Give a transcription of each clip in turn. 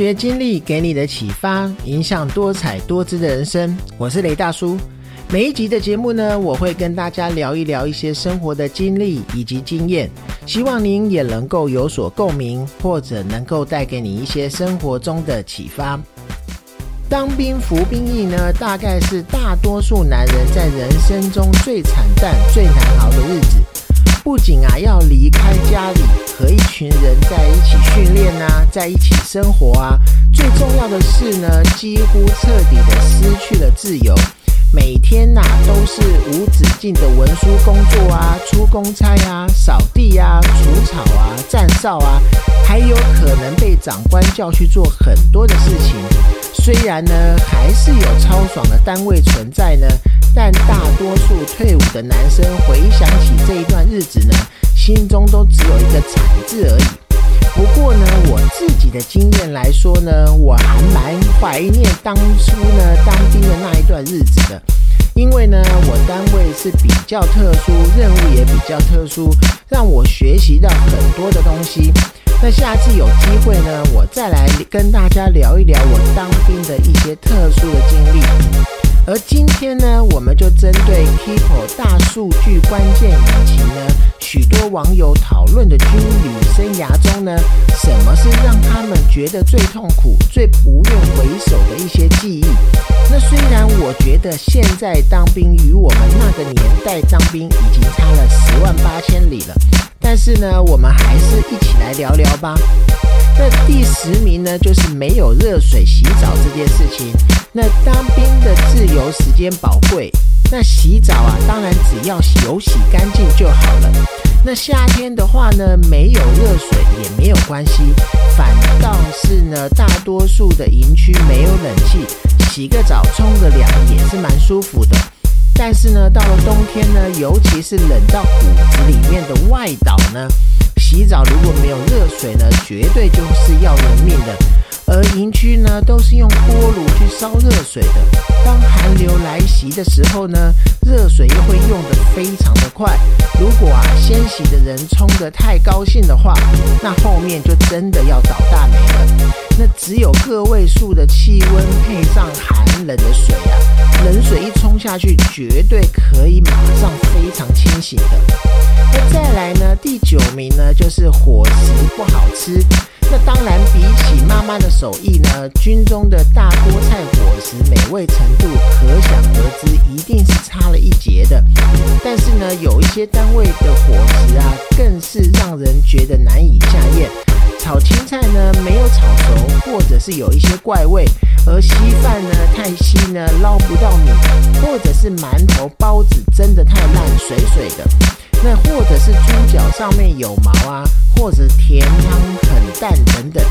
学经历给你的启发，影响多彩多姿的人生。我是雷大叔。每一集的节目呢，我会跟大家聊一聊一些生活的经历以及经验，希望您也能够有所共鸣，或者能够带给你一些生活中的启发。当兵服兵役呢，大概是大多数男人在人生中最惨淡、最难熬的日子。不仅啊要离开家里，和一群人在一起训练啊，在一起生活啊，最重要的是呢，几乎彻底的失去了自由。每天呐都是无止境的文书工作啊，出公差啊，扫地啊，除草啊，站哨啊，还有可能被长官叫去做很多的事情。虽然呢还是有超爽的单位存在呢。但大多数退伍的男生回想起这一段日子呢，心中都只有一个惨字而已。不过呢，我自己的经验来说呢，我还蛮怀念当初呢当兵的那一，因为呢，我单位是比较特殊，任务也比较特殊，让我学习到很多的东西。那下次有机会呢，我再来跟大家聊一聊我当兵的一些特殊的经历。而今天呢，我们就针对 Keepo 大数据关键引擎呢，许多网友讨论的军旅生涯中呢，什么是让他们觉得最痛苦、最不愿回首的一些记忆？虽然我觉得现在当兵与我们那个年代当兵已经差了十万八千里了，但是呢，我们还是一起来聊聊吧。那第十名呢，就是没有热水洗澡这件事情。那当兵的自由时间宝贵，那洗澡啊，当然只要有洗干净就好了。那夏天的话呢，没有热水也没有关系，反倒是呢，大多数的营区没有冷气，洗个澡、冲个凉也是蛮舒服的。但是呢，到了冬天呢，尤其是冷到骨子里面的外岛呢。洗澡如果没有热水呢，绝对就是要人命的。而营区呢，都是用锅炉去烧热水的。当寒流来袭的时候呢，热水又会用得非常的快。如果啊，先洗的人冲得太高兴的话，那后面就真的要倒大霉了。那只有个位数的气温配上寒冷的水啊，冷水一冲下去，绝对可以马上非常清醒的。那再来呢，第九名呢，就是伙食不好吃。那当然，比起妈妈的手艺呢，军中的大锅菜伙食美味程度可想而知，一定是差了一截的。但是呢，有一些单位的伙食啊，更是让人觉得难以下咽。炒青菜呢没有炒熟，或者是有一些怪味；而稀饭呢太稀呢，捞不到米，或者是馒头包子蒸的太烂，水水的。那或者是猪脚上面有毛啊，或者甜汤很淡等等。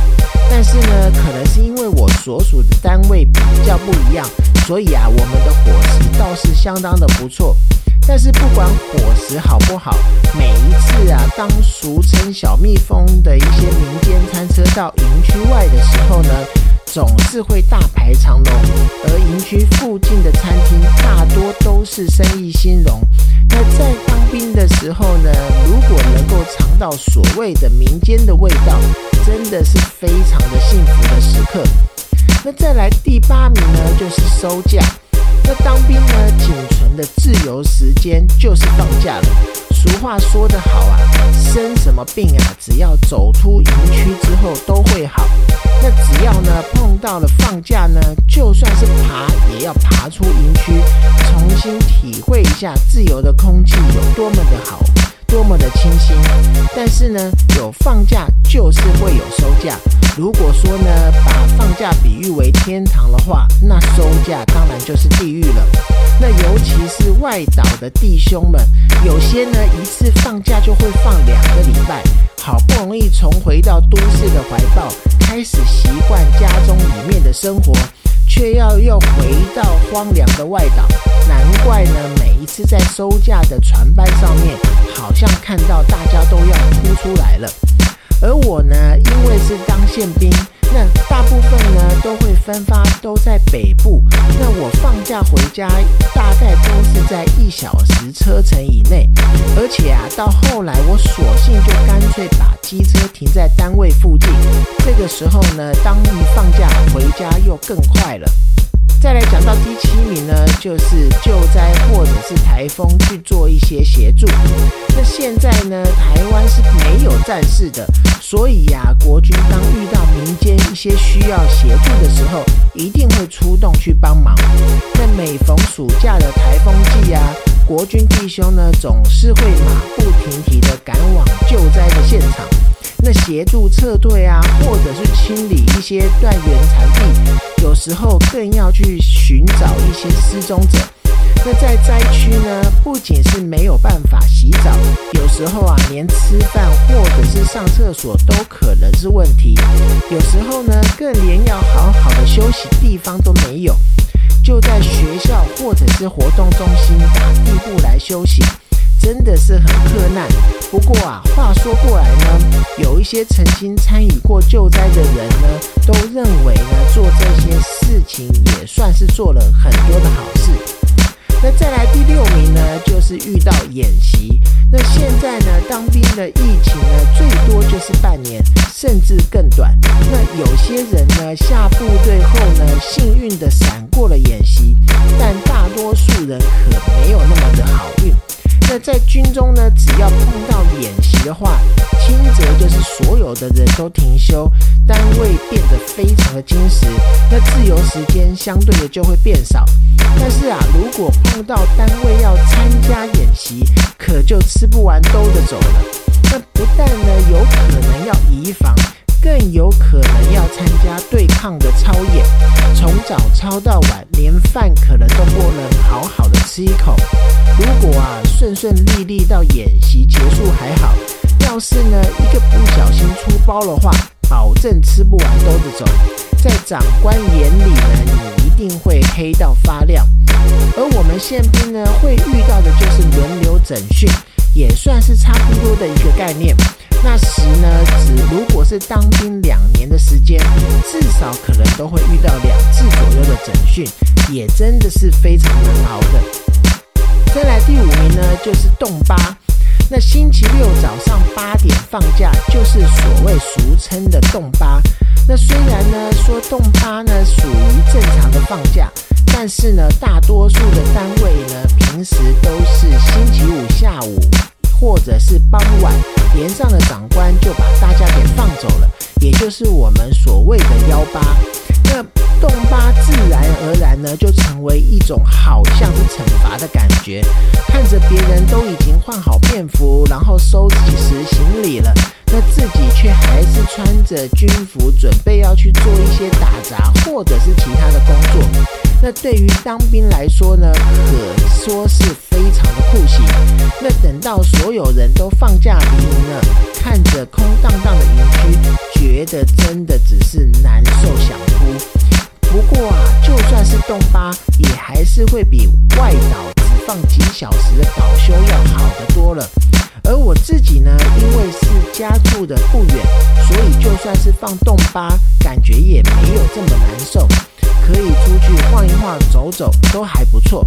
但是呢，可能是因为我所属的单位比较不一样，所以啊，我们的伙食倒是相当的不错。但是不管伙食好不好，每一次啊，当俗称小蜜蜂的一些民间餐车到营区外的时候呢。总是会大排长龙，而营区附近的餐厅大多都是生意兴隆。那在当兵的时候呢，如果能够尝到所谓的民间的味道，真的是非常的幸福的时刻。那再来第八名呢，就是收假。那当兵呢，仅存的自由时间就是放假了。俗话说得好啊，生什么病啊，只要走出营区之后都会好。那只要呢碰到了放假呢，就算是爬也要爬出营区，重新体会一下自由的空气有多么的好。多么的清新，但是呢，有放假就是会有收假。如果说呢，把放假比喻为天堂的话，那收假当然就是地狱了。那尤其是外岛的弟兄们，有些呢一次放假就会放两个礼拜，好不容易重回到都市的怀抱，开始习惯家中里面的生活。却要又回到荒凉的外岛，难怪呢。每一次在收假的船班上面，好像看到大家都要哭出来了。而我呢，因为是当宪兵，那大部分呢都会分发都在北部。那我放假回家大概都是在一小时车程以内，而且啊，到后来我索性就干脆把机车停在单位附近。这个时候呢，当你放假回家又更快了。再来讲到第七名呢，就是救灾或者是台风去做一些协助。那现在呢，台湾是没有战事的，所以呀，国军当遇到民间一些需要协助的时候，一定会出动去帮忙。那每逢暑假的台风季啊，国军弟兄呢总是会马不停蹄的赶往救灾的现场。那协助撤退啊，或者是清理一些断垣残壁，有时候更要去寻找一些失踪者。那在灾区呢，不仅是没有办法洗澡，有时候啊，连吃饭或者是上厕所都可能是问题。有时候呢，更连要好好的休息地方都没有，就在学校或者是活动中心打地铺来休息。真的是很困难。不过啊，话说过来呢，有一些曾经参与过救灾的人呢，都认为呢，做这些事情也算是做了很多的好事。那再来第六名呢，就是遇到演习。那现在呢，当兵的疫情呢，最多就是半年，甚至更短。那有些人呢，下部队后呢，幸运的闪过了演习，但大多数人可没有那么的好运。那在军中呢，只要碰到演习的话，轻则就是所有的人都停休，单位变得非常的精实，那自由时间相对的就会变少。但是啊，如果碰到单位要参加演习，可就吃不完兜着走了。那不但呢有可能要移防，更有可能要参加对抗的操演，从早操到晚，连饭可能都不能好好的吃一口。如果啊顺顺利利到演习结束还好，要是呢一个不小心出包的话，保证吃不完兜着走。在长官眼里呢，你一定会黑到发亮。而我们宪兵呢，会遇到的就是轮流整训，也算是差不多的一个概念。那时呢，只如果是当兵两年的时间，至少可能都会遇到两次左右的整训，也真的是非常难熬的。再来第五名呢，就是动八。那星期六早上八点放假，就是所谓俗称的动八。那虽然呢说动八呢属于正常的放假，但是呢大多数的单位呢平时上的长官就把大家给放走了，也就是我们所谓的幺八。那动八自然而然呢，就成为一种好像是惩罚的感觉。看着别人都已经换好便服，然后收拾行李了，那自己却还是穿着军服，准备要去做一些打杂或者是其他的工作。那对于当兵来说呢，可说是非常的酷刑。那等到所有人都放假离营了，看着空荡荡的营区，觉得真的只是难受想哭。不过啊，就算是洞八，也还是会比外岛只放几小时的岛休要好得多了。而我自己呢，因为是家住的不远，所以就算是放洞八，感觉也没有这么难受，可以出去晃一晃、走走，都还不错。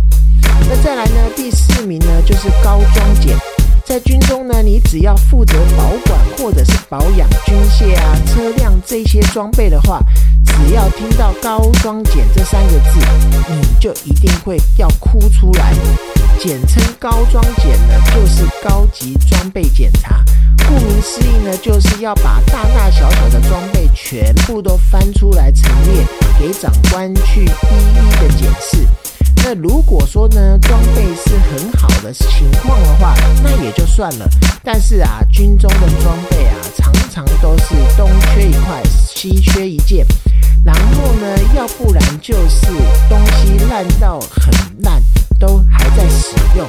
那再来呢，第四名呢，就是高装检。在军中呢，你只要负责保管或者是保养军械啊、车辆这些装备的话，只要听到“高装检”这三个字，你就一定会要哭出来。简称“高装检”呢，就是高级装备检查。顾名思义呢，就是要把大大小小的装备全部都翻出来陈列，给长官去一一的检视。那如果说呢，装备是很好的情况的话，那也就算了。但是啊，军中的装备啊，常常都是东缺一块，西缺一件。然后呢，要不然就是东西烂到很烂，都还在使用。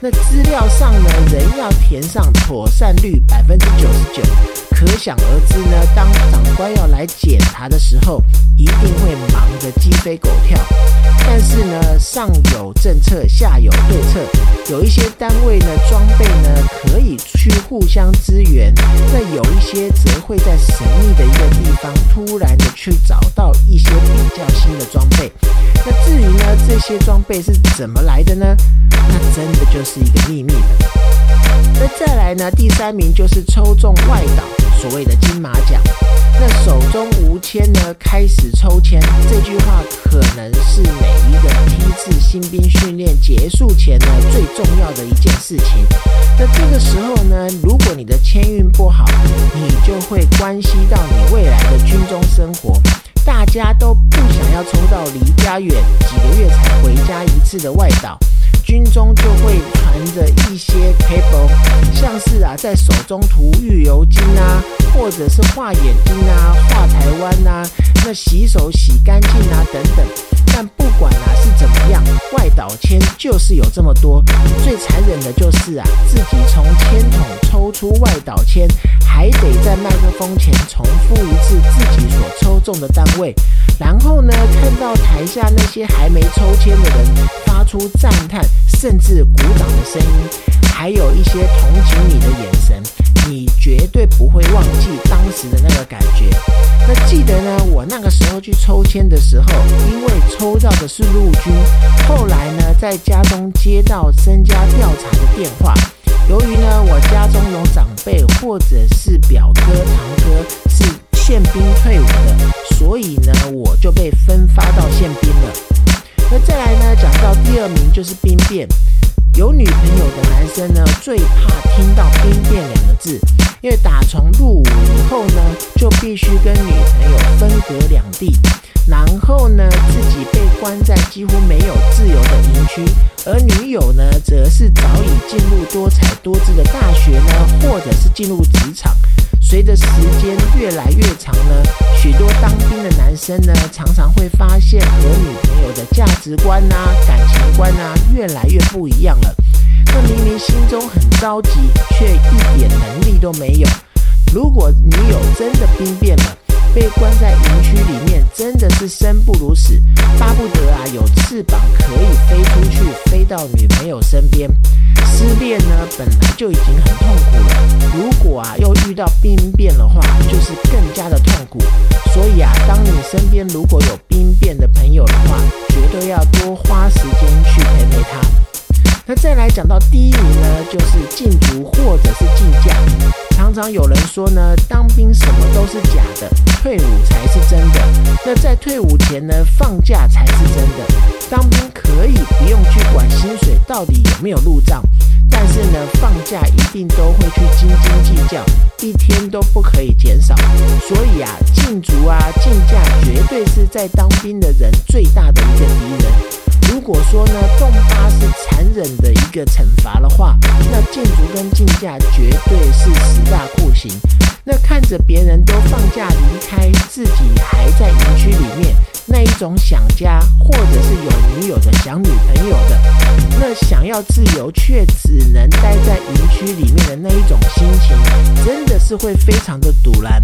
那资料上呢，人要填上妥善率百分之九十九。可想而知呢，当长官要来检查的时候，一定会忙得鸡飞狗跳。但是呢，上有政策，下有对策，有一些单位呢，装备呢可以去互相支援，那有一些则会在神秘的一个地方突然的去找到一些比较新的装备。那至于呢，这些装备是怎么来的呢？那真的就是一个秘密。那再来呢，第三名就是抽中外岛，所谓的金马奖。那手中无签呢，开始抽签。这句话可能是每一个梯次新兵训练结束前呢最重要的一件事情。那这个时候呢，如果你的签运不好，你就会关系到你未来的军中生活。大家都不想要抽到离家远几个月才回家一次的外岛，军中就会传着一些 paper，像是啊在手中涂浴油精啊，或者是画眼睛啊、画台湾啊，那洗手洗干净啊等等。但不管啊是怎么样，外岛签就是有这么多。最残忍的就是啊，自己从签筒抽出外岛签，还得在麦克风前重复一次自己所抽中的单位，然后呢，看到台下那些还没抽签的人发出赞叹甚至鼓掌的声音，还有一些同情你的眼神，你绝对不会忘记当时的那个感觉。那记得呢，我那个时候去抽签的时候，因为抽到的是陆军，后来呢，在家中接到身家调查的电话，由于呢我家中有长辈或者是表哥堂哥是宪兵退伍的，所以呢我就被分发到宪兵了。那再来呢，讲到第二名就是兵变。有女朋友的男生呢，最怕听到“兵变”两个字，因为打从入伍以后呢，就必须跟女朋友分隔两地，然后呢，自己被关在几乎没有自由的营区，而女友呢，则是早已进入多彩多姿的大学呢，或者是进入职场。随着时间越来越长呢，许多当兵的男生呢，常常会发现和女朋友的价值观呐、感情观呐，越来越不一样了。那明明心中很着急，却一点能力都没有。如果女友真的兵变了，被关在营区里面，真的是生不如死，巴不得啊有翅膀可以飞出去，飞到女朋友身边。失恋呢本来就已经很痛苦了，如果啊又遇到兵变的话，就是更加的痛苦。所以啊，当你身边如果有兵变的朋友的话，绝对要多花时间。再来讲到第一名呢，就是禁足或者是禁驾。常常有人说呢，当兵什么都是假的，退伍才是真的。那在退伍前呢，放假才是真的。当兵可以不用去管薪水到底有没有入账，但是呢，放假一定都会去斤斤计较，一天都不可以减少。所以啊，禁足啊，禁驾绝对是在当兵的人最大的一个敌人。如果说呢，动八是残忍的一个惩罚的话，那建筑跟禁驾绝对是十大酷刑。那看着别人都放假离开，自己还在营区里面，那一种想家或者是有女友的想女朋友的，那想要自由却只能待在营区里面的那一种心情，真的是会非常的堵然。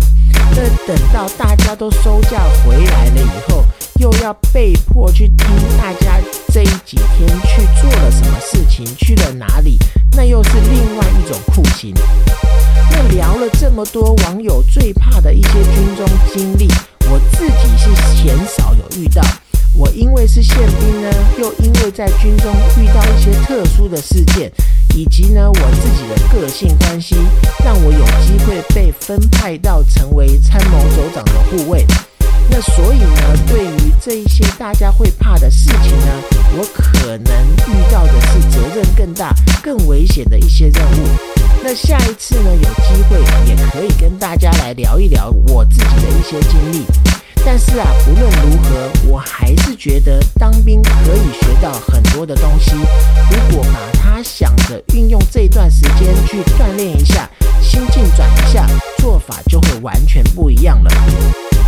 那等到大家都收假回来了以后。又要被迫去听大家这几天去做了什么事情，去了哪里，那又是另外一种酷刑。聊了这么多网友最怕的一些军中经历，我自己是鲜少有遇到。我因为是宪兵呢，又因为在军中遇到一些特殊的事件，以及呢我自己的个性关系，让我有机会被分派到成为参谋首长的护卫。那所以呢，对于这一些大家会怕的事情呢，我可能遇到的是责任更大、更危险的一些任务。那下一次呢，有机会也可以跟大家来聊一聊我自己的一些经历。但是啊，不论如何，我还是觉得当兵可以学到很多的东西。如果把它想着运用这段时间去锻炼一下，心境转一下，做法就会完全不一样了。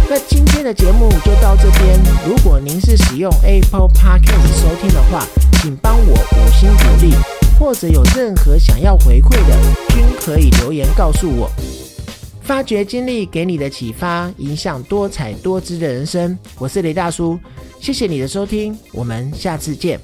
那今天的节目就到这边。如果您是使用 Apple Podcast 收听的话，请帮我五星鼓励，或者有任何想要回馈的，均可以留言告诉我。发掘经历给你的启发，影响多彩多姿的人生。我是雷大叔，谢谢你的收听，我们下次见。